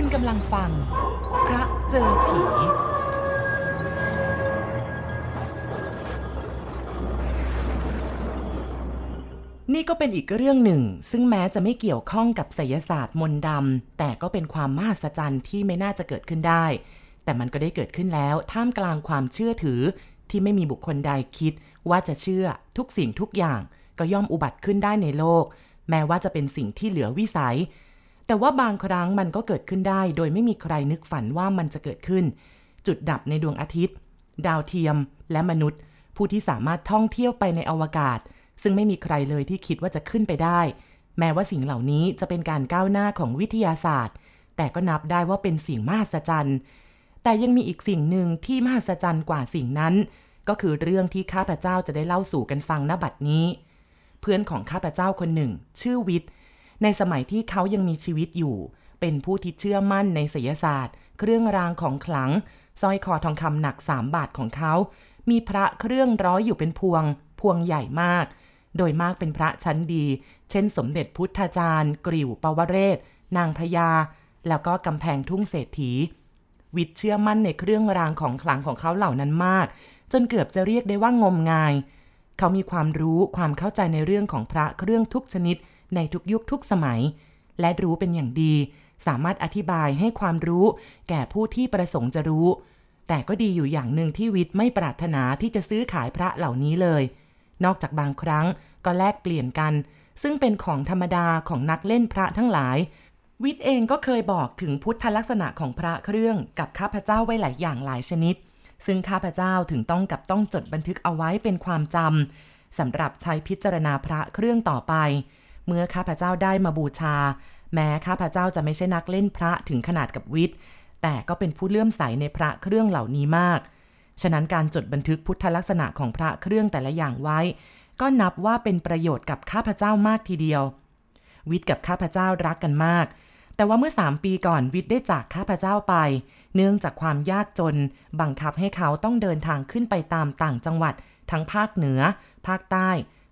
คุณกำลังฟัง พระเจอผี นี่ก็เป็นอีกเรื่องหนึ่ง ซึ่งแม้จะไม่เกี่ยวข้องกับไสยศาสตร์มนต์ดำแต่ก็เป็นความมหัศจรรย์ที่ไม่น่าจะเกิดขึ้นได้ แต่มันก็ได้เกิดขึ้นแล้วท่ามกลางความเชื่อถือ ที่ไม่มีบุคคลใดคิด ว่าจะเชื่อทุกสิ่งทุกอย่าง ก็ย่อมอุบัติขึ้นได้ในโลก แม้ว่าจะเป็นสิ่งที่เหลือวิสัย แต่ว่าบางครั้งมันก็เกิดขึ้นได้ โดยไม่มีใครนึกฝันว่ามันจะเกิดขึ้น จุดดับในดวงอาทิตย์ ดาวเทียม และมนุษย์ ผู้ที่สามารถท่องเที่ยวไปในอวกาศ ซึ่งไม่มีใครเลยที่คิดว่าจะขึ้นไปได้ แม้ว่าสิ่งเหล่านี้จะเป็นการก้าวหน้าของวิทยาศาสตร์ แต่ก็นับได้ว่าเป็นสิ่งมหัศจรรย์ แต่ยังมีอีกสิ่งหนึ่งที่มหัศจรรย์กว่าสิ่งนั้น ก็คือเรื่องที่ข้าพเจ้าจะได้เล่าสู่กันฟังณบัดนี้ เพื่อนของข้าพเจ้าคนหนึ่ง ชื่อวิทย์ ในสมัยที่เขายังมีชีวิตอยู่ เป็นผู้ที่เชื่อมั่นในศิลศาสตร์ เครื่องรางของขลังสร้อยคอทองคำหนักสามบาทของเขา มีพระเครื่องร้อยอยู่เป็นพวง พวงใหญ่มาก โดยมากเป็นพระชั้นดี เช่น สมเด็จพุทธาจารย์ กริวปวเรศ นางพญา แล้วก็กำแพงทุ่งเศรษฐี วิทย์เชื่อมั่นในเครื่องรางของขลังของเขาเหล่านั้นมาก จนเกือบจะเรียกได้ว่างมงาย เขามีความรู้ความเข้าใจในเรื่องของพระเครื่องทุกชนิด ในทุกยุคทุกสมัย และรู้เป็นอย่างดี สามารถอธิบายให้ความรู้ แก่ผู้ที่ประสงค์จะรู้ แต่ก็ดีอยู่อย่างหนึ่งที่วิทย์ไม่ปรารถนาที่จะซื้อขายพระเหล่านี้เลย นอกจากบางครั้งก็แลกเปลี่ยนกัน ซึ่งเป็นของธรรมดาของนักเล่นพระทั้งหลายวิทย์เองก็เคยบอกถึงพุทธลักษณะของพระเครื่องกับข้าพเจ้าไว้หลายอย่างหลายชนิด ซึ่งข้าพเจ้าถึงต้องกับต้องจดบันทึกเอาไว้เป็นความจำสำหรับใช้พิจารณาพระเครื่องต่อไป เมื่อข้าพเจ้าได้มาบูชา แม้ข้าพเจ้าจะไม่ใช่นักเล่นพระถึงขนาดกับวิทย์แต่ก็เป็นผู้เลื่อมใสในพระเครื่องเหล่านี้มาก ฉะนั้นการจดบันทึกพุทธลักษณะของพระเครื่องแต่ละอย่างไว้ ก็นับว่าเป็นประโยชน์กับข้าพเจ้ามากทีเดียว วิทย์กับข้าพเจ้ารักกันมากแต่ว่าเมื่อสามปีก่อนวิทย์ได้จากข้าพเจ้าไป เนื่องจากความยากจน บังคับให้เขาต้องเดินทางขึ้นไปตามต่างจังหวัด ทั้งภาคเหนือ ภาคใต้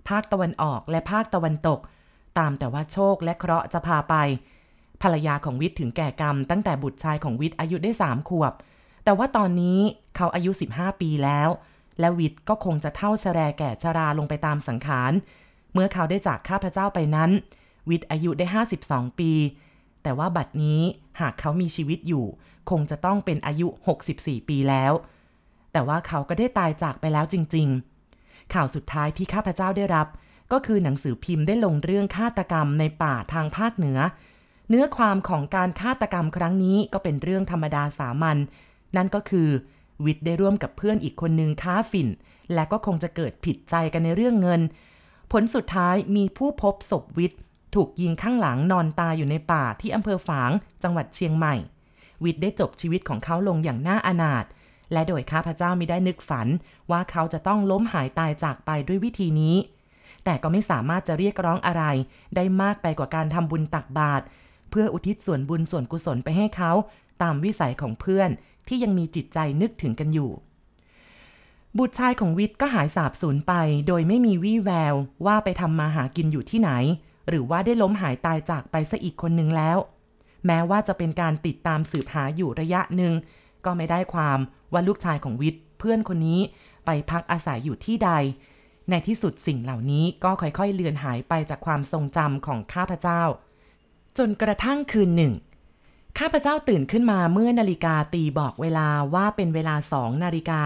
ภาคตะวันออกและภาคตะวันตก ตามแต่ว่าโชคและเคราะห์จะพาไป ภรรยาของวิทย์ถึงแก่กรรม ตั้งแต่บุตรชายของวิทย์อายุได้สามขวบ แต่ว่าตอนนี้เขาอายุ 15 ปีแล้ว และวิทย์ก็คงจะเท่าชะแรแก่ชราลงไปตามสังขาร เมื่อเขาได้จากข้าพเจ้าไปนั้น วิทย์อายุได้ 52 ปี แต่ว่าบัดนี้หากเขามีชีวิตอยู่ คงจะต้องเป็นอายุ 64 ปีแล้ว แต่ว่าเขาก็ได้ตายจากไปแล้วจริง ๆ ข่าวสุดท้ายที่ข้าพเจ้าได้รับ ก็คือหนังสือพิมพ์ได้ลงเรื่องฆาตกรรมในป่าทางภาคเหนือ เนื้อความของการฆาตกรรมครั้งนี้ก็เป็นเรื่องธรรมดาสามัญนั่นก็คือ วิทย์ได้ร่วมกับเพื่อนอีกคนนึงค้าฝิ่น และก็คงจะเกิดผิดใจกันในเรื่องเงิน ผลสุดท้ายมีผู้พบศพวิทย์ถูกยิงข้างหลังนอนตายอยู่ในป่าที่อำเภอฝาง จังหวัดเชียงใหม่ วิทย์ได้จบชีวิตของเขาลงอย่างน่าอนาถและโดยข้าพเจ้ามิได้นึกฝันว่าเขาจะต้องล้มหายตายจากไปด้วยวิธีนี้ แต่ก็ไม่สามารถจะเรียกร้องอะไร ได้มากไปกว่าการทำบุญตักบาตรเพื่ออุทิศส่วนบุญส่วนกุศลไปให้เขา ตามวิสัยของเพื่อนที่ยังมีจิตใจนึกถึงกันอยู่ บุตรชายของวิทย์ก็หายสาบสูญไป โดยไม่มีวี่แววว่าไปทำมาหากินอยู่ที่ไหน หรือว่าได้ล้มหายตายจากไปซะอีกคนหนึ่งแล้ว แม้ว่าจะเป็นการติดตามสืบหาอยู่ระยะหนึ่งก็ไม่ได้ความว่าลูกชายของวิทย์เพื่อนคนนี้ไปพักอาศัยอยู่ที่ใด ในที่สุดสิ่งเหล่านี้ก็ค่อยๆ เลือนหายไปจากความทรงจำของข้าพเจ้า จนกระทั่งคืนหนึ่ง ข้าพเจ้าตื่นขึ้นมาเมื่อนาฬิกาตีบอกเวลาว่าเป็นเวลาสองนาฬิกา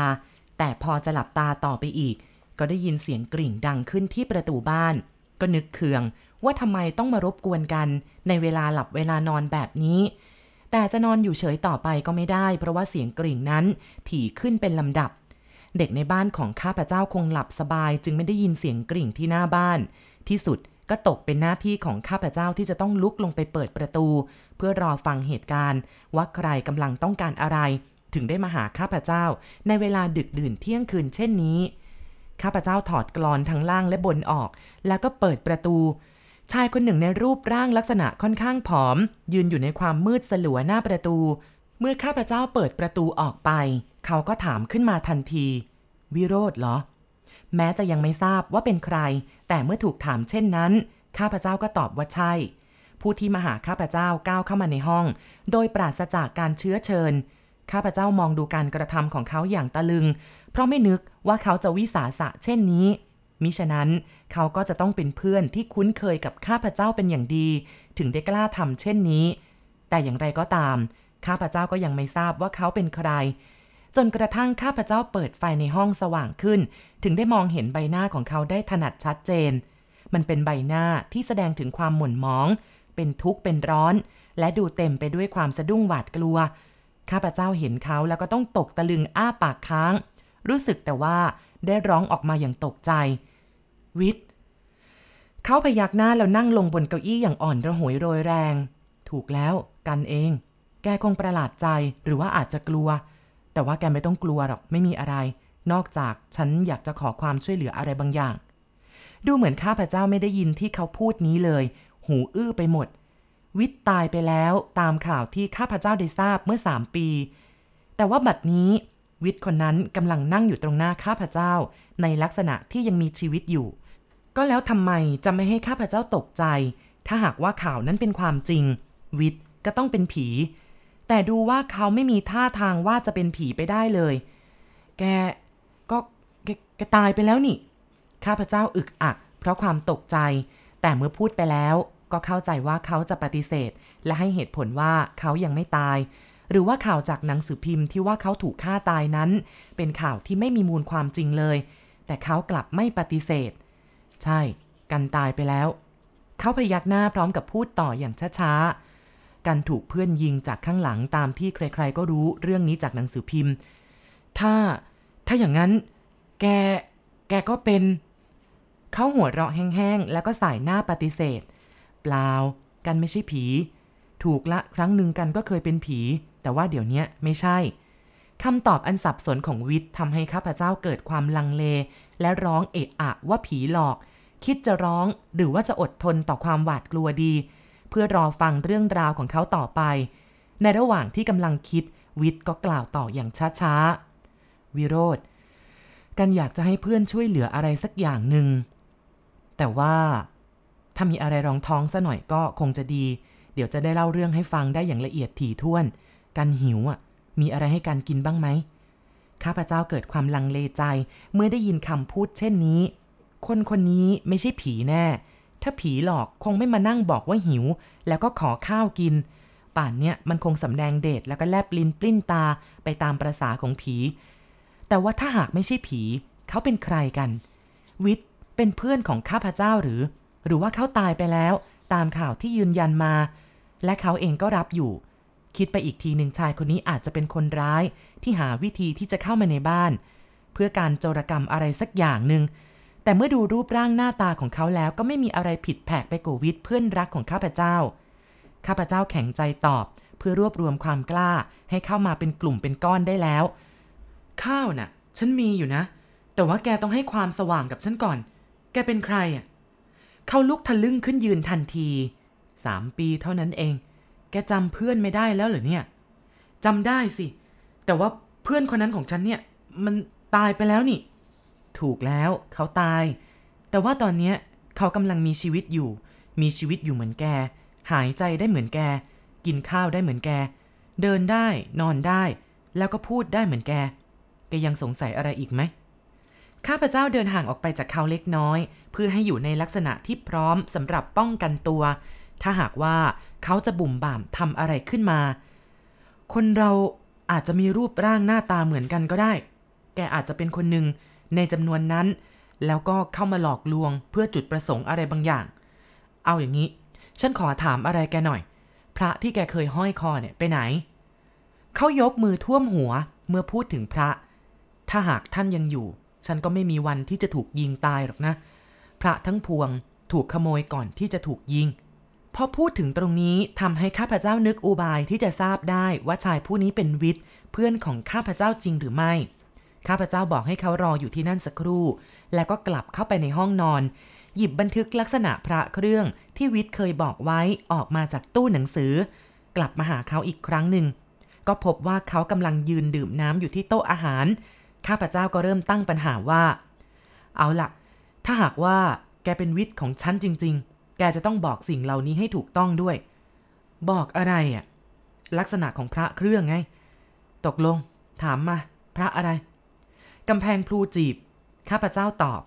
แต่พอจะหลับตาต่อไปอีก ก็ได้ยินเสียงกริ่งดังขึ้นที่ประตูบ้าน ก็นึกเคืองว่าทำไมต้องมารบกวนกัน ในเวลาหลับเวลานอนแบบนี้ แต่จะนอนอยู่เฉยต่อไปก็ไม่ได้ เพราะว่าเสียงกริ่งนั้นถี่ขึ้นเป็นลำดับ เด็กในบ้านของข้าพเจ้าคงหลับสบาย จึงไม่ได้ยินเสียงกริ่งที่หน้าบ้าน ที่สุดก็ตกเป็นหน้าที่ของข้าพเจ้าที่จะต้องลุกลงไปเปิดประตู เพื่อรอฟังเหตุการณ์ ว่าใครกำลังต้องการอะไร ถึงได้มาหาข้าพเจ้า ในเวลาดึกดื่นเที่ยงคืนเช่นนี้ ข้าพเจ้าถอดกรอนทั้งล่างและบนออก แล้วก็เปิดประตู ชายคนหนึ่งในรูปร่างลักษณะค่อนข้างผอม ยืนอยู่ในความมืดสลัวหน้าประตู เมื่อข้าพเจ้าเปิดประตูออกไป เขาก็ถามขึ้นมาทันที วิโรธเหรอ แม้จะยังไม่ทราบว่าเป็นใคร แต่เมื่อถูกถามเช่นนั้น ข้าพเจ้าก็ตอบว่าใช่ ผู้ที่มาหาข้าพเจ้าก้าวเข้ามาในห้อง โดยปราศจากการเชื้อเชิญ ข้าพเจ้ามองดูการกระทำของเขาอย่างตะลึง เพราะไม่นึกว่าเขาจะวิสาสะเช่นนี้ มิฉะนั้นเขาก็จะต้องเป็นเพื่อนที่คุ้นเคยกับข้าพเจ้าเป็นอย่างดี ถึงได้กล้าทำเช่นนี้ แต่อย่างไรก็ตาม ข้าพเจ้าก็ยังไม่ทราบว่าเขาเป็นใคร จนกระทั่งข้าพเจ้าเปิดไฟในห้องสว่างขึ้น ถึงได้มองเห็นใบหน้าของเขาได้ถนัดชัดเจน มันเป็นใบหน้าที่แสดงถึงความหม่นหมอง เป็นทุกข์เป็นร้อน และดูเต็มไปด้วยความสะดุ้งหวาดกลัว ข้าพเจ้าเห็นเขาแล้วก็ต้องตกตะลึงอ้าปากค้าง รู้สึกแต่ว่าได้ร้องออกมาอย่างตกใจ วิทย์เขาพยักหน้าแล้วนั่งลงบนเก้าอี้อย่างอ่อนระหวยโรยแรง ถูกแล้วกันเอง แกคงประหลาดใจหรือว่าอาจจะกลัว แต่ว่าแกไม่ต้องกลัวหรอกไม่มีอะไร นอกจากฉันอยากจะขอความช่วยเหลืออะไรบางอย่าง ดูเหมือนข้าพเจ้าไม่ได้ยินที่เขาพูดนี้เลย หูอื้อไปหมด วิทย์ตายไปแล้วตามข่าวที่ข้าพเจ้าได้ทราบเมื่อสามปี แต่ว่าบัดนี้วิทย์คนนั้นกำลังนั่งอยู่ตรงหน้าข้าพเจ้า ในลักษณะที่ยังมีชีวิตอยู่ ก็แล้วทำไมจะไม่ให้ข้าพเจ้าตกใจ ถ้าหากว่าข่าวนั้นเป็นความจริง วิทย์ก็ต้องเป็นผี แต่ดูว่าเขาไม่มีท่าทางว่าจะเป็นผีไปได้เลย แกก็แกแกตายไปแล้วนี่ ข้าพเจ้าอึกอัก เพราะความตกใจ แต่เมื่อพูดไปแล้วก็เข้าใจว่าเขาจะปฏิเสธ และให้เหตุผลว่าเขายังไม่ตาย หรือว่าข่าวจากหนังสือพิมพ์ที่ว่าเขาถูกฆ่าตายนั้น เป็นข่าวที่ไม่มีมูลความจริงเลย แต่เขากลับไม่ปฏิเสธ ใช่ กันตายไปแล้ว เขาพยักหน้าพร้อมกับพูดต่ออย่างช้าๆ กันถูกเพื่อนยิงจากข้างหลังตามที่ใครๆก็รู้เรื่องนี้จากหนังสือพิมพ์ ถ้าถ้าอย่างนั้น แก แกก็เป็น เขาหัวเราะแห้งๆ แล้วก็สายหน้าปฏิเสธ เปล่า กันไม่ใช่ผี ถูกละครั้งหนึ่งกันก็เคยเป็นผี แต่ว่าเดี๋ยวนี้ไม่ใช่คำตอบอันสับสนของวิทย์ทำให้ข้าพเจ้าเกิดความลังเล และร้องเอะอะว่าผีหลอก คิดจะร้องหรือว่าจะอดทนต่อความหวาดกลัวดี เพื่อรอฟังเรื่องราวของเขาต่อไป ในระหว่างที่กำลังคิดวิทย์ก็กล่าวต่ออย่างช้าๆ วิโรธกันอยากจะให้เพื่อนช่วยเหลืออะไรสักอย่างหนึ่ง แต่ว่าถ้ามีอะไรรองท้องซะหน่อยก็คงจะดี เดี๋ยวจะได้เล่าเรื่องให้ฟังได้อย่างละเอียดถี่ถ้วน กันหิวอะ มีอะไรให้กันกินบ้างไหม ข้าพเจ้าเกิดความลังเลใจเมื่อได้ยินคำพูดเช่นนี้ คนคนนี้ไม่ใช่ผีแน่ ถ้าผีหลอกคงไม่มานั่งบอกว่าหิว แล้วก็ขอข้าวกิน ป่านเนี้ยมันคงสำแดงเดชแล้วก็แลบลิ้นปลิ้นตาไปตามประษาของผี แต่ว่าถ้าหากไม่ใช่ผี เขาเป็นใครกัน วิทย์เป็นเพื่อนของข้าพเจ้าหรือ หรือว่าเขาตายไปแล้ว ตามข่าวที่ยืนยันมา และเขาเองก็รับอยู่ คิดไปอีกทีหนึ่งชายคนนี้อาจจะเป็นคนร้าย ที่หาวิธีที่จะเข้ามาในบ้าน เพื่อการโจรกรรมอะไรสักอย่างหนึ่ง แต่เมื่อดูรูปร่างหน้าตาของเขาแล้วก็ไม่มีอะไรผิดแผกไปกว่าวิทย์เพื่อนรักของข้าพเจ้า ข้าพเจ้าแข็งใจตอบ เพื่อรวบรวมความกล้าให้เข้ามาเป็นกลุ่มเป็นก้อนได้แล้ว ข้าวน่ะ ฉันมีอยู่นะ แต่ว่าแกต้องให้ความสว่างกับฉันก่อน แกเป็นใครอะเขาลุกทะลึ่งขึ้นยืนทันทีสามปีเท่านั้นเอง แกจำเพื่อนไม่ได้แล้วเหรอเนี่ยจำได้สิ แต่ว่าเพื่อนคนนั้นของฉันเนี่ย มันตายไปแล้วนี่ ถูกแล้ว เขาตาย แต่ว่าตอนเนี้ยเขากำลังมีชีวิตอยู่ มีชีวิตอยู่เหมือนแก หายใจได้เหมือนแก กินข้าวได้เหมือนแก เดินได้ นอนได้ แล้วก็พูดได้เหมือนแก แกยังสงสัยอะไรอีกไหมข้าพเจ้าเดินห่างออกไปจากเขาเล็กน้อย เพื่อให้อยู่ในลักษณะที่พร้อมสำหรับป้องกันตัว ถ้าหากว่าเขาจะบุ่มบ่ามทำอะไรขึ้นมา คนเราอาจจะมีรูปร่างหน้าตาเหมือนกันก็ได้ แกอาจจะเป็นคนหนึ่ง ในจำนวนนั้น แล้วก็เข้ามาหลอกลวงเพื่อจุดประสงค์อะไรบางอย่าง เอาอย่างนี้ ฉันขอถามอะไรแกหน่อย พระที่แกเคยห้อยคอเนี่ยไปไหน เขายกมือท่วมหัวเมื่อพูดถึงพระ ถ้าหากท่านยังอยู่ ฉันก็ไม่มีวันที่จะถูกยิงตายหรอกนะ พระทั้งพวงถูกขโมยก่อนที่จะถูกยิงพอพูดถึงตรงนี้ทำให้ข้าพเจ้านึกอุบายที่จะทราบได้ว่าชายผู้นี้เป็นวิทย์เพื่อนของข้าพเจ้าจริงหรือไม่ ข้าพเจ้าบอกให้เขารออยู่ที่นั่นสักครู่ แล้วก็กลับเข้าไปในห้องนอน หยิบบันทึกลักษณะพระเครื่องที่วิทย์เคยบอกไว้ออกมาจากตู้หนังสือ กลับมาหาเขาอีกครั้งหนึ่ง ก็พบว่าเขากำลังยืนดื่มน้ำอยู่ที่โต๊ะอาหาร ข้าพเจ้าก็เริ่มตั้งปัญหาว่า เอาล่ะถ้าหากว่าแกเป็นวิทย์ของฉันจริง ๆ แกจะต้องบอกสิ่งเหล่านี้ให้ถูกต้องด้วย บอกอะไรอะลักษณะของพระเครื่องไง ตกลง ถามมา พระอะไร กำแพงพลูจีบ ข้าพเจ้าตอบ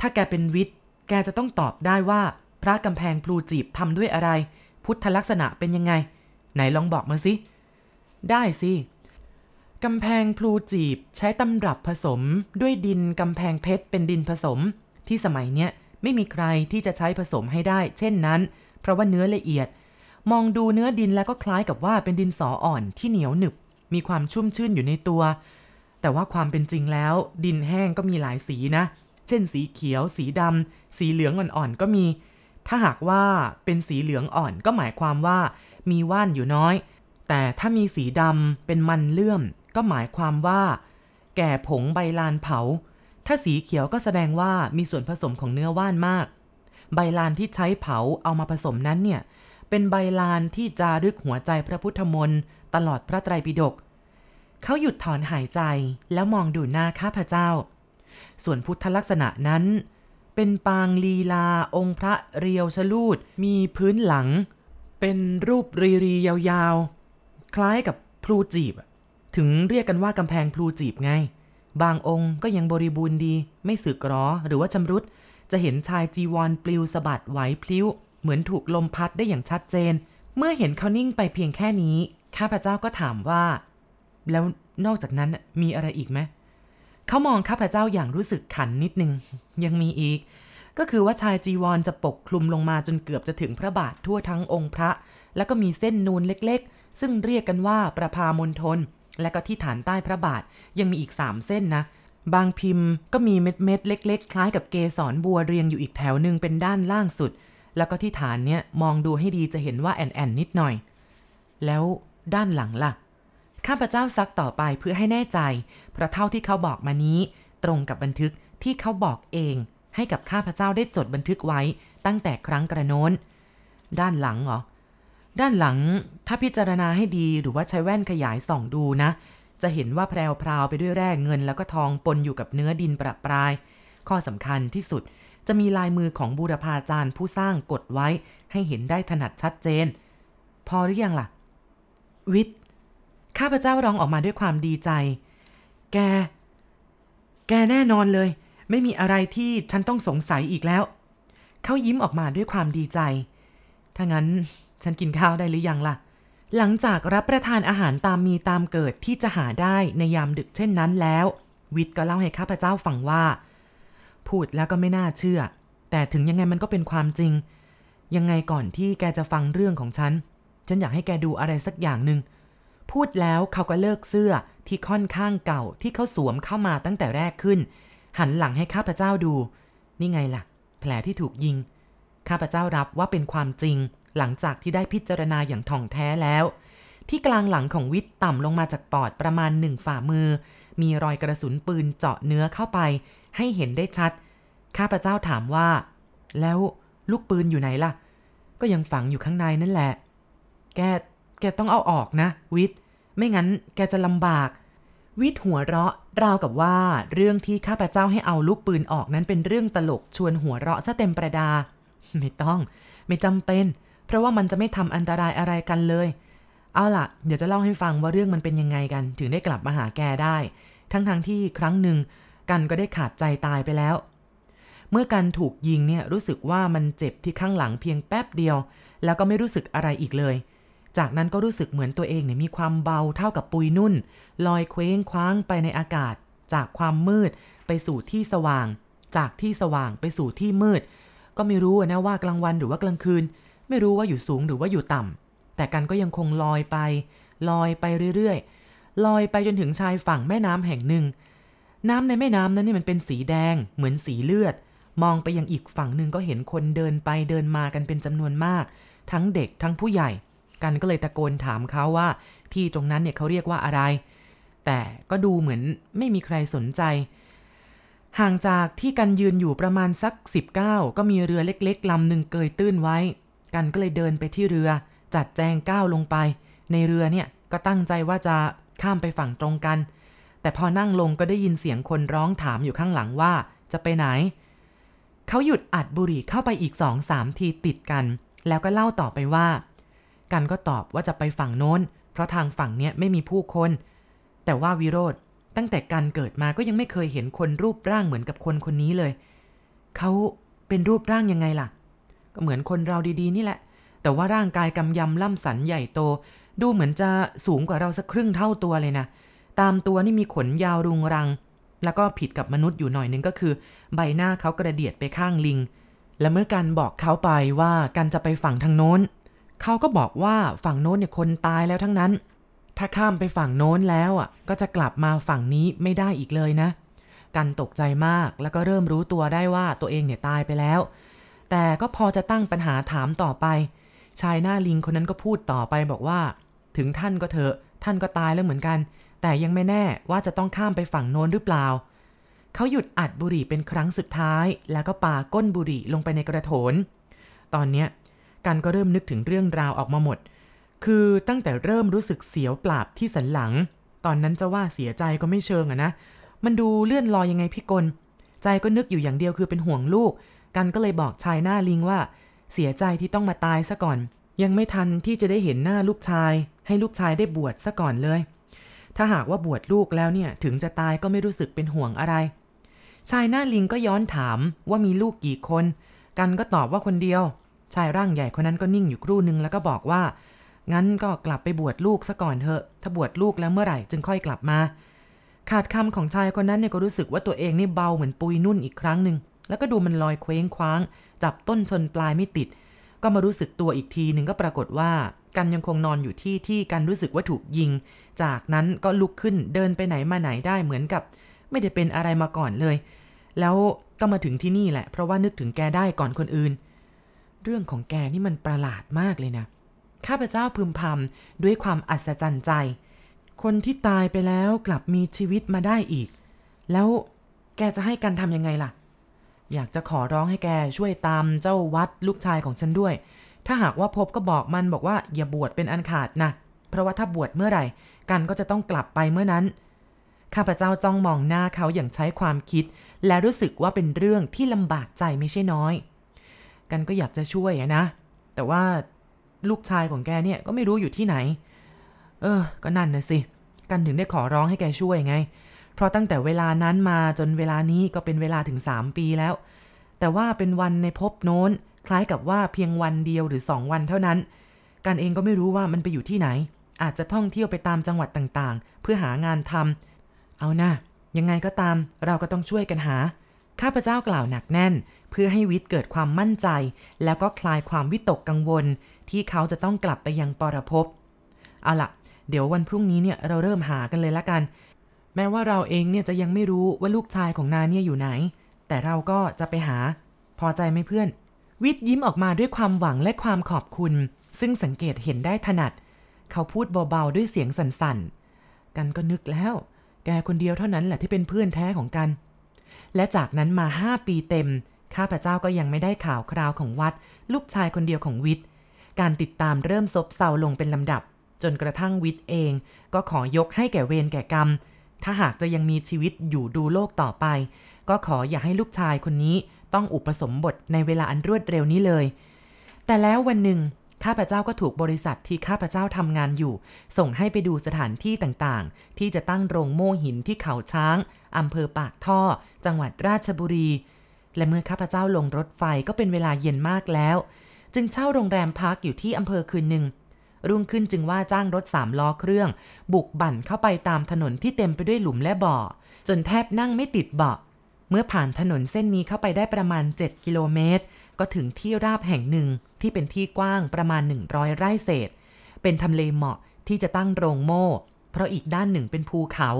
ถ้าแกเป็นวิทย์ แกจะต้องตอบได้ว่า พระกำแพงพลูจีบทำด้วยอะไร พุทธลักษณะเป็นยังไง ไหนลองบอกมาสิ ได้สิกำแพงพลูจีบใช้ตำรับผสมด้วยดินกำแพงเพชรเป็นดินผสม ที่สมัยเนี้ยไม่มีใครที่จะใช้ผสมให้ได้ เช่นนั้น เพราะว่าเนื้อละเอียด มองดูเนื้อดินแล้วก็คล้ายกับว่าเป็นดินสออ่อนที่เหนียวหนึบ มีความชุ่มชื่นอยู่ในตัว แต่ว่าความเป็นจริงแล้ว ดินแห้งก็มีหลายสีนะ เช่น สีเขียว สีดำสีเหลืองอ่อนๆก็มี ถ้าหากว่าเป็นสีเหลืองอ่อนก็หมายความว่า มีว่านอยู่น้อย แต่ถ้ามีสีดำเป็นมันเลื่อม ก็หมายความว่า แก่ผงใบลานเผา ถ้าสีเขียวก็แสดงว่ามีส่วนผสมของเนื้อว่านมาก ใบลานที่ใช้เผาเอามาผสมนั้นเนี่ยเป็นใบลานที่จารึกหัวใจพระพุทธมนต์ตลอดพระไตรปิฎก เขาหยุดถอนหายใจแล้วมองดูหน้าข้าพเจ้า ส่วนพุทธลักษณะนั้น เป็นปางลีลาองค์พระเรียวชลูดมีพื้นหลัง เป็นรูปรีรียาวๆ คล้ายกับพลูจีบ ถึงเรียกกันว่ากำแพงพลูจีบไง บางองค์ก็ยังบริบูรณ์ดี ไม่สึกหรอหรือว่าชำรุด จะเห็นชายจีวรปลิวสะบัดไหวพลิ้ว เหมือนถูกลมพัดได้อย่างชัดเจน เมื่อเห็นเขานิ่งไปเพียงแค่นี้ ข้าพเจ้าก็ถามว่า แล้วนอกจากนั้นมีอะไรอีกไหมเขามองข้าพเจ้าอย่างรู้สึกขันนิดนึง ยังมีอีก ก็คือว่าชายจีวรจะปกคลุมลงมาจนเกือบจะถึงพระบาททั่วทั้งองค์พระ แล้วก็มีเส้นนูนเล็กๆ ซึ่งเรียกกันว่าประพามณฑลและก็ที่ฐานใต้พระบาทยังมีอีกสามเส้นนะ บางพิมพ์ก็มีเม็ดเม็ดๆเล็ก ๆ คล้ายกับเกสรบัวเรียงอยู่อีกแถวหนึ่งเป็นด้านล่างสุด แล้วก็ที่ฐานเนี้ยมองดูให้ดีจะเห็นว่าแอนแอนนิดหน่อย แล้วด้านหลังล่ะ ข้าพเจ้าซักต่อไปเพื่อให้แน่ใจ เพราะเท่าที่เขาบอกมานี้ ตรงกับบันทึกที่เขาบอกเอง ให้กับข้าพเจ้าได้จดบันทึกไว้ ตั้งแต่ครั้งกระโน้น ด้านหลังเหรอ ด้านหลังถ้าพิจารณาให้ดีหรือว่าใช้แว่นขยายส่องดูนะ จะเห็นว่าแพรวๆไปด้วยแร่เงิน แล้วก็ทองปนอยู่กับเนื้อดินประปราย ข้อสำคัญที่สุดจะมีลายมือของบูรพาจารย์ผู้สร้างกดไว้ ให้เห็นได้ถนัดชัดเจน พอหรือยังล่ะ วิทย์ ข้าพเจ้าร้องออกมาด้วยความดีใจ แก แกแน่นอนเลย ไม่มีอะไรที่ฉันต้องสงสัยอีกแล้ว เขายิ้มออกมาด้วยความดีใจ ถ้างั้นฉันกินข้าวได้หรือยังล่ะ หลังจากรับประทานอาหารตามมีตามเกิดที่จะหาได้ในยามดึกเช่นนั้นแล้ว วิทย์ก็เล่าให้ข้าพเจ้าฟังว่า พูดแล้วก็ไม่น่าเชื่อ แต่ถึงยังไงมันก็เป็นความจริง ยังไงก่อนที่แกจะฟังเรื่องของฉัน ฉันอยากให้แกดูอะไรสักอย่างหนึ่ง พูดแล้วเขาก็เลิกเสื้อที่ค่อนข้างเก่าที่เขาสวมเข้ามาตั้งแต่แรกขึ้น หันหลังให้ข้าพเจ้าดู นี่ไงล่ะ แผลที่ถูกยิง ข้าพเจ้ารับว่าเป็นความจริง หลังจากที่ได้พิจารณาอย่างท่องแท้แล้ว ที่กลางหลังของวิทย์ต่ำลงมาจากปอดประมาณหนึ่งฝ่ามือ มีรอยกระสุนปืนเจาะเนื้อเข้าไป ให้เห็นได้ชัด ข้าพเจ้าถามว่า แล้วลูกปืนอยู่ไหนล่ะ ก็ยังฝังอยู่ข้างในนั่นแหละ แก แกต้องเอาออกนะ วิทย์ ไม่งั้นแกจะลำบาก วิทย์หัวเราะ ราวกับว่าเรื่องที่ข้าพเจ้าให้เอาลูกปืนออกนั้นเป็นเรื่องตลกชวนหัวเราะซะเต็มประดา ไม่ต้อง ไม่จำเป็น เพราะว่ามันจะไม่ทำอันตรายอะไรกันเลย เอาล่ะ เดี๋ยวจะเล่าให้ฟังว่าเรื่องมันเป็นยังไงกัน ถึงได้กลับมาหาแกได้ ทั้งๆทที่ครั้งหนึ่งกันก็ได้ขาดใจตายไปแล้ว เมื่อกันถูกยิงเนี่ยรู้สึกว่ามันเจ็บที่ข้างหลังเพียงแป๊บเดียว แล้วก็ไม่รู้สึกอะไรอีกเลย จากนั้นก็รู้สึกเหมือนตัวเองเนี่ยมีความเบาเท่ากับปุยนุ่น ลอยเคว้งคว้างไปในอากาศ จากความมืดไปสู่ที่สว่าง จากที่สว่างไปสู่ที่มืด ก็ไม่รู้นะว่ากลางวันหรือว่ากลางคืน ไม่รู้ว่าอยู่สูงหรือว่าอยู่ต่ำแต่กันก็ยังคงลอยไป ลอยไปเรื่อยๆลอยไปจนถึงชายฝั่งแม่น้ำแห่งหนึ่ง น้ำในแม่น้ำนั้นนี่มันเป็นสีแดง เหมือนสีเลือด มองไปยังอีกฝั่งหนึ่งก็เห็นคนเดินไปเดินมากันเป็นจำนวนมาก ทั้งเด็กทั้งผู้ใหญ่ กันก็เลยตะโกนถามเขาว่า ที่ตรงนั้นเนี่ยเขาเรียกว่าอะไร แต่ก็ดูเหมือนไม่มีใครสนใจ ห่างจากที่กันยืนอยู่ประมาณสัก 19 ก็มีเรือเล็กๆลำหนึ่งเกยตื้นไว้ กันก็เลยเดินไปที่เรือ จัดแจงก้าวลงไป ในเรือเนี่ยก็ตั้งใจว่าจะข้ามไปฝั่งตรงกัน แต่พอนั่งลงก็ได้ยินเสียงคนร้องถามอยู่ข้างหลังว่าจะไปไหน เขาหยุดอัดบุหรี่เข้าไปอีกสองสามทีติดกัน แล้วก็เล่าต่อไปว่า กันก็ตอบว่าจะไปฝั่งโน้น เพราะทางฝั่งเนี้ยไม่มีผู้คน แต่ว่าวิโรธตั้งแต่การเกิดมาก็ยังไม่เคยเห็นคนรูปร่างเหมือนกับคนคนนี้เลย เขาเป็นรูปร่างยังไงล่ะ ก็เหมือนคนเราดีๆ นี่แหละ แต่ว่าร่างกายกำยำล่ำสันใหญ่โต ดูเหมือนจะสูงกว่าเราสักครึ่งเท่าตัวเลยนะ ตามตัวนี่มีขนยาวรุงรัง แล้วก็ผิดกับมนุษย์อยู่หน่อยนึงก็คือ ใบหน้าเขากระเดียดไปข้างลิง และเมื่อกันบอกเขาไปว่ากันจะไปฝั่งทางโน้น เขาก็บอกว่าฝั่งโน้นเนี่ยคนตายแล้วทั้งนั้น ถ้าข้ามไปฝั่งโน้นแล้วอะก็จะกลับมาฝั่งนี้ไม่ได้อีกเลยนะ กันตกใจมากแล้วก็เริ่มรู้ตัวได้ว่าตัวเองเนี่ยตายไปแล้ว แต่ก็พอจะตั้งปัญหาถามต่อไป ชายหน้าลิงคนนั้นก็พูดต่อไปบอกว่า ถึงท่านก็เถอะท่านก็ตายแล้วเหมือนกัน แต่ยังไม่แน่ว่าจะต้องข้ามไปฝั่งโน้นหรือเปล่าเขาหยุดอัดบุหรี่เป็นครั้งสุดท้าย แล้วก็ปาก้นบุหรี่ลงไปในกระโถน ตอนเนี้ย กันก็เริ่มนึกถึงเรื่องราวออกมาหมด คือตั้งแต่เริ่มรู้สึกเสียวปราบที่สันหลัง ตอนนั้นจะว่าเสียใจก็ไม่เชิงอะนะ มันดูเลื่อนลอยยังไงพี่กลใจก็นึกอยู่อย่างเดียวคือเป็นห่วงลูก กันก็เลยบอกชายหน้าลิงว่า เสียใจที่ต้องมาตายซะก่อน ยังไม่ทันที่จะได้เห็นหน้าลูกชาย ให้ลูกชายได้บวชซะก่อนเลย ถ้าหากว่าบวชลูกแล้วเนี่ยถึงจะตายก็ไม่รู้สึกเป็นห่วงอะไร ชายหน้าลิงก็ย้อนถามว่ามีลูกกี่คน กันก็ตอบว่าคนเดียว ชายร่างใหญ่คนนั้นก็นิ่งอยู่ครู่หนึ่งแล้วก็บอกว่า งั้นก็กลับไปบวชลูกซะก่อนเถอะ ถ้าบวชลูกแล้วเมื่อไหร่จึงค่อยกลับมา ขาดคำของชายคนนั้นเนี่ยก็รู้สึกว่าตัวเองนี่เบาเหมือนปุยนุ่นอีกครั้งหนึ่งแล้วก็ดูมันลอยเคว้งคว้าง จับต้นชนปลายไม่ติด ก็มารู้สึกตัวอีกทีหนึ่งก็ปรากฏว่ากันยังคงนอนอยู่ที่ที่กันรู้สึกว่าถูกยิง จากนั้นก็ลุกขึ้นเดินไปไหนมาไหนได้เหมือนกับ ไม่ได้เป็นอะไรมาก่อนเลย แล้วก็มาถึงที่นี่แหละ เพราะว่านึกถึงแกได้ก่อนคนอื่น เรื่องของแกนี่มันประหลาดมากเลยนะ ข้าพเจ้าพึมพำด้วยความอัศจรรย์ใจ คนที่ตายไปแล้วกลับมีชีวิตมาได้อีก แล้วแกจะให้กันทำยังไงล่ะ อยากจะขอร้องให้แกช่วยตามเจ้าวัดลูกชายของฉันด้วย ถ้าหากว่าพบก็บอกมันบอกว่าอย่าบวชเป็นอันขาดนะ เพราะว่าถ้าบวชเมื่อไหร่ กันก็จะต้องกลับไปเมื่อนั้นข้าพเจ้าจ้องมองหน้าเขาอย่างใช้ความคิด และรู้สึกว่าเป็นเรื่องที่ลำบากใจไม่ใช่น้อย กันก็อยากจะช่วยนะ แต่ว่าลูกชายของแกเนี่ยก็ไม่รู้อยู่ที่ไหน เออ ก็นั่นนะสิ กันถึงได้ขอร้องให้แกช่วยไง เพราะตั้งแต่เวลานั้นมาจนเวลานี้ก็เป็นเวลาถึง 3 ปีแล้ว แต่ว่าเป็นวันในภพโน้น คล้ายกับว่าเพียงวันเดียวหรือ 2 วันเท่านั้น กันเองก็ไม่รู้ว่ามันไปอยู่ที่ไหน อาจจะท่องเที่ยวไปตามจังหวัดต่างๆ เพื่อหางานทำเอานะยังไงก็ตามเราก็ต้องช่วยกันหา ข้าพเจ้ากล่าวหนักแน่น เพื่อให้วิทย์เกิดความมั่นใจ แล้วก็คลายความวิตกกังวล ที่เขาจะต้องกลับไปยังปรภพเอาล่ะเดี๋ยววันพรุ่งนี้เนี่ยเราเริ่มหากันเลยละกัน แม้ว่าเราเองเนี่ยจะยังไม่รู้ว่าลูกชายของนาเนี่ยอยู่ไหน แต่เราก็จะไปหา พอใจไหมเพื่อน วิทย์ยิ้มออกมาด้วยความหวังและความขอบคุณ ซึ่งสังเกตเห็นได้ถนัด เขาพูดเบาๆด้วยเสียงสั่นๆ กันก็นึกแล้ว แกคนเดียวเท่านั้นแหละที่เป็นเพื่อนแท้ของกัน และจากนั้นมาห้าปีเต็ม ข้าพเจ้าก็ยังไม่ได้ข่าวคราวของวัด ลูกชายคนเดียวของวิทย์ การติดตามเริ่มซบเซาลงเป็นลำดับ จนกระทั่งวิทย์เอง ก็ขอยกให้แก่เวรแก่กรรม ถ้าหากจะยังมีชีวิตอยู่ดูโลกต่อไป ก็ขออย่าให้ลูกชายคนนี้ต้องอุปสมบทในเวลาอันรวดเร็วนี้เลย แต่แล้ววันหนึ่ง ข้าพเจ้าก็ถูกบริษัทที่ข้าพเจ้าทำงานอยู่ ส่งให้ไปดูสถานที่ต่างๆ ที่จะตั้งโรงโม่หินที่เขาช้างอำเภอปากท่อ จังหวัดราชบุรี และเมื่อข้าพเจ้าลงรถไฟก็เป็นเวลาเย็นมากแล้ว จึงเช่าโรงแรมพักอยู่ที่อำเภอคืนหนึ่งรุ่งขึ้นจึงว่าจ้างรถสามล้อเครื่อง บุกบั่นเข้าไปตามถนนที่เต็มไปด้วยหลุมและบ่อ จนแทบนั่งไม่ติดเบาะ เมื่อผ่านถนนเส้นนี้เข้าไปได้ประมาณ 7 กิโลเมตร ก็ถึงที่ราบแห่งหนึ่งที่เป็นที่กว้างประมาณ 100 ไร่เศษ เป็นทำเลเหมาะที่จะตั้งโรงโม่ เพราะอีกด้านหนึ่งเป็นภูเขา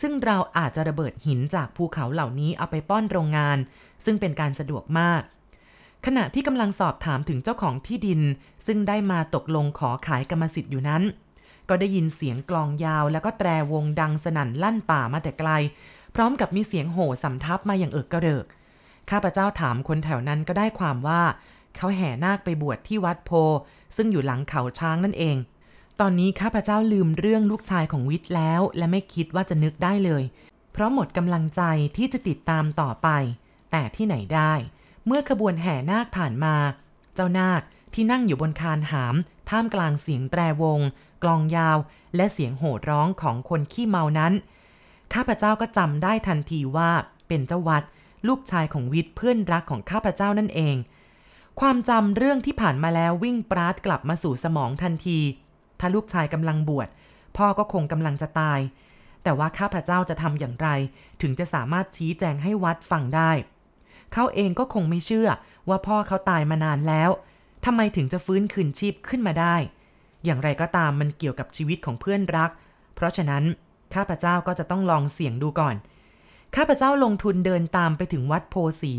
ซึ่งเราอาจจะระเบิดหินจากภูเขาเหล่านี้เอาไปป้อนโรงงาน ซึ่งเป็นการสะดวกมาก ขณะที่กำลังสอบถามถึงเจ้าของที่ดิน ซึ่งได้มาตกลงขอขายกรรมสิทธิ์อยู่นั้น ก็ได้ยินเสียงกลองยาวแล้วก็แตรวงดังสนั่นลั่นป่ามาแต่ไกล พร้อมกับมีเสียงโห่สำทับมาอย่างเอิกกระเริก ข้าพเจ้าถามคนแถวนั้นก็ได้ความว่า เขาแห่นาคไปบวชที่วัดโพ ซึ่งอยู่หลังเขาช้างนั่นเอง ตอนนี้ข้าพเจ้าลืมเรื่องลูกชายของวิทย์แล้ว และไม่คิดว่าจะนึกได้เลย เพราะหมดกำลังใจที่จะติดตามต่อไป แต่ที่ไหนได้ เมื่อขบวนแห่นาคผ่านมา เจ้านาคที่นั่งอยู่บนคานหาม ท่ามกลางเสียงแตรวง กลองยาว และเสียงโห่ร้องของคนขี้เมานั้น ข้าพเจ้าก็จำได้ทันทีว่าเป็นเจ้าวัด ลูกชายของวิทย์เพื่อนรักของข้าพเจ้านั่นเอง ความจำเรื่องที่ผ่านมาแล้ววิ่งปราดกลับมาสู่สมองทันที ถ้าลูกชายกำลังบวชพ่อก็คงกำลังจะตาย แต่ว่าข้าพเจ้าจะทำอย่างไร ถึงจะสามารถชี้แจงให้วัดฟังได้ เขาเองก็คงไม่เชื่อว่าพ่อเขาตายมานานแล้วทำไมถึงจะฟื้นคืนชีพขึ้นมาได้ อย่างไรก็ตามมันเกี่ยวกับชีวิตของเพื่อนรัก เพราะฉะนั้นข้าพเจ้าก็จะต้องลองเสี่ยงดูก่อน ข้าพเจ้าลงทุนเดินตามไปถึงวัดโพสี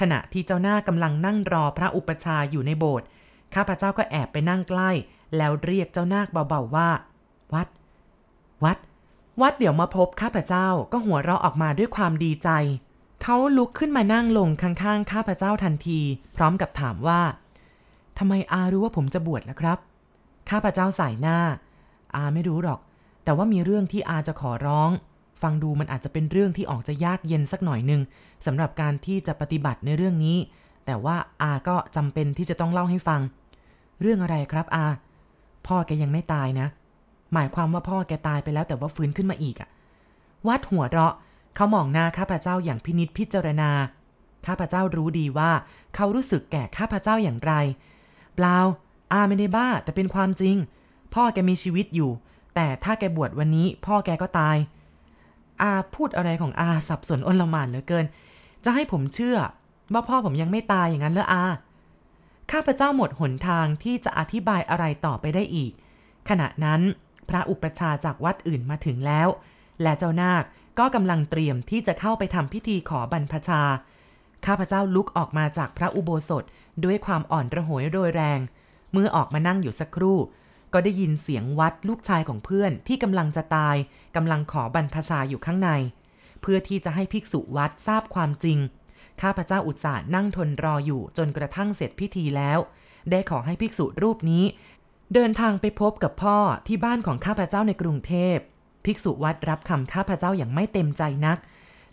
ขณะที่เจ้าหน้ากำลังนั่งรอพระอุปชาอยู่ในโบสถ์ข้าพเจ้าก็แอบไปนั่งใกล้ แล้วเรียกเจ้านาคเบาๆว่า วัด วัด วัดเดี๋ยวมาพบข้าพเจ้าก็หัวเราะออกมาด้วยความดีใจ เขาลุกขึ้นมานั่งลงข้างๆข้าพเจ้าทันที พร้อมกับถามว่าทำไมอารู้ว่าผมจะบวชแล้วครับ ข้าพเจ้าใส่หน้า อาไม่รู้หรอก แต่ว่ามีเรื่องที่อาจะขอร้อง ฟังดูมันอาจจะเป็นเรื่องที่ออกจะยากเย็นสักหน่อยหนึ่งสำหรับการที่จะปฏิบัติในเรื่องนี้ แต่ว่าอาก็จำเป็นที่จะต้องเล่าให้ฟัง เรื่องอะไรครับอา พ่อแกยังไม่ตายนะ หมายความว่าพ่อแกตายไปแล้วแต่ว่าฟื้นขึ้นมาอีกอะวัดหัวเราะเขามองหน้าข้าพเจ้าอย่างพินิษพิจารณา ข้าพเจ้ารู้ดีว่า เขารู้สึกแก่ข้าพเจ้าอย่างไร เปล่า อาไม่ได้บ้าแต่เป็นความจริง พ่อแกมีชีวิตอยู่ แต่ถ้าแกบวชวันนี้ พ่อแกก็ตาย อาพูดอะไรของอาสับสนอนลหมานเหลือเกิน จะให้ผมเชื่อว่าพ่อผมยังไม่ตายอย่างนั้นเหรออา ข้าพเจ้าหมดหนทางที่จะอธิบายอะไรต่อไปได้อีก ขณะนั้นพระอุปชาจากวัดอื่นมาถึงแล้ว และเจ้านาคก็กำลังเตรียมที่จะเข้าไปทำพิธีขอบรรพชา ข้าพเจ้าลุกออกมาจากพระอุโบสถด้วยความอ่อนระหวยโดยแรง เมื่อออกมานั่งอยู่สักครู่ ก็ได้ยินเสียงวัดลูกชายของเพื่อนที่กำลังจะตายกำลังขอบรรพชาอยู่ข้างใน เพื่อที่จะให้ภิกษุวัดทราบความจริง ข้าพเจ้าอุตส่าห์นั่งทนรออยู่จนกระทั่งเสร็จพิธีแล้ว ได้ขอให้ภิกษุรูปนี้ เดินทางไปพบกับพ่อที่บ้านของข้าพเจ้าในกรุงเทพ ภิกษุวัดรับคำข้าพเจ้าอย่างไม่เต็มใจนัก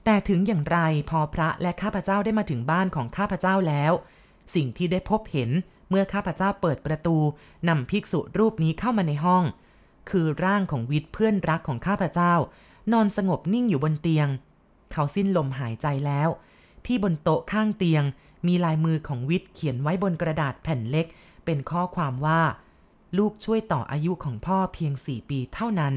แต่ถึงอย่างไรพอพระและข้าพเจ้าได้มาถึงบ้านของข้าพเจ้าแล้ว สิ่งที่ได้พบเห็น เมื่อข้าพเจ้าเปิดประตูนำภิกษุรูปนี้เข้ามาในห้อง คือร่างของวิทย์เพื่อนรักของข้าพเจ้า นอนสงบนิ่งอยู่บนเตียง เขาสิ้นลมหายใจแล้ว ที่บนโต๊ะข้างเตียง มีลายมือของวิทย์เขียนไว้บนกระดาษแผ่นเล็ก เป็นข้อความว่า ลูกช่วยต่ออายุของพ่อเพียงสี่ปีเท่านั้น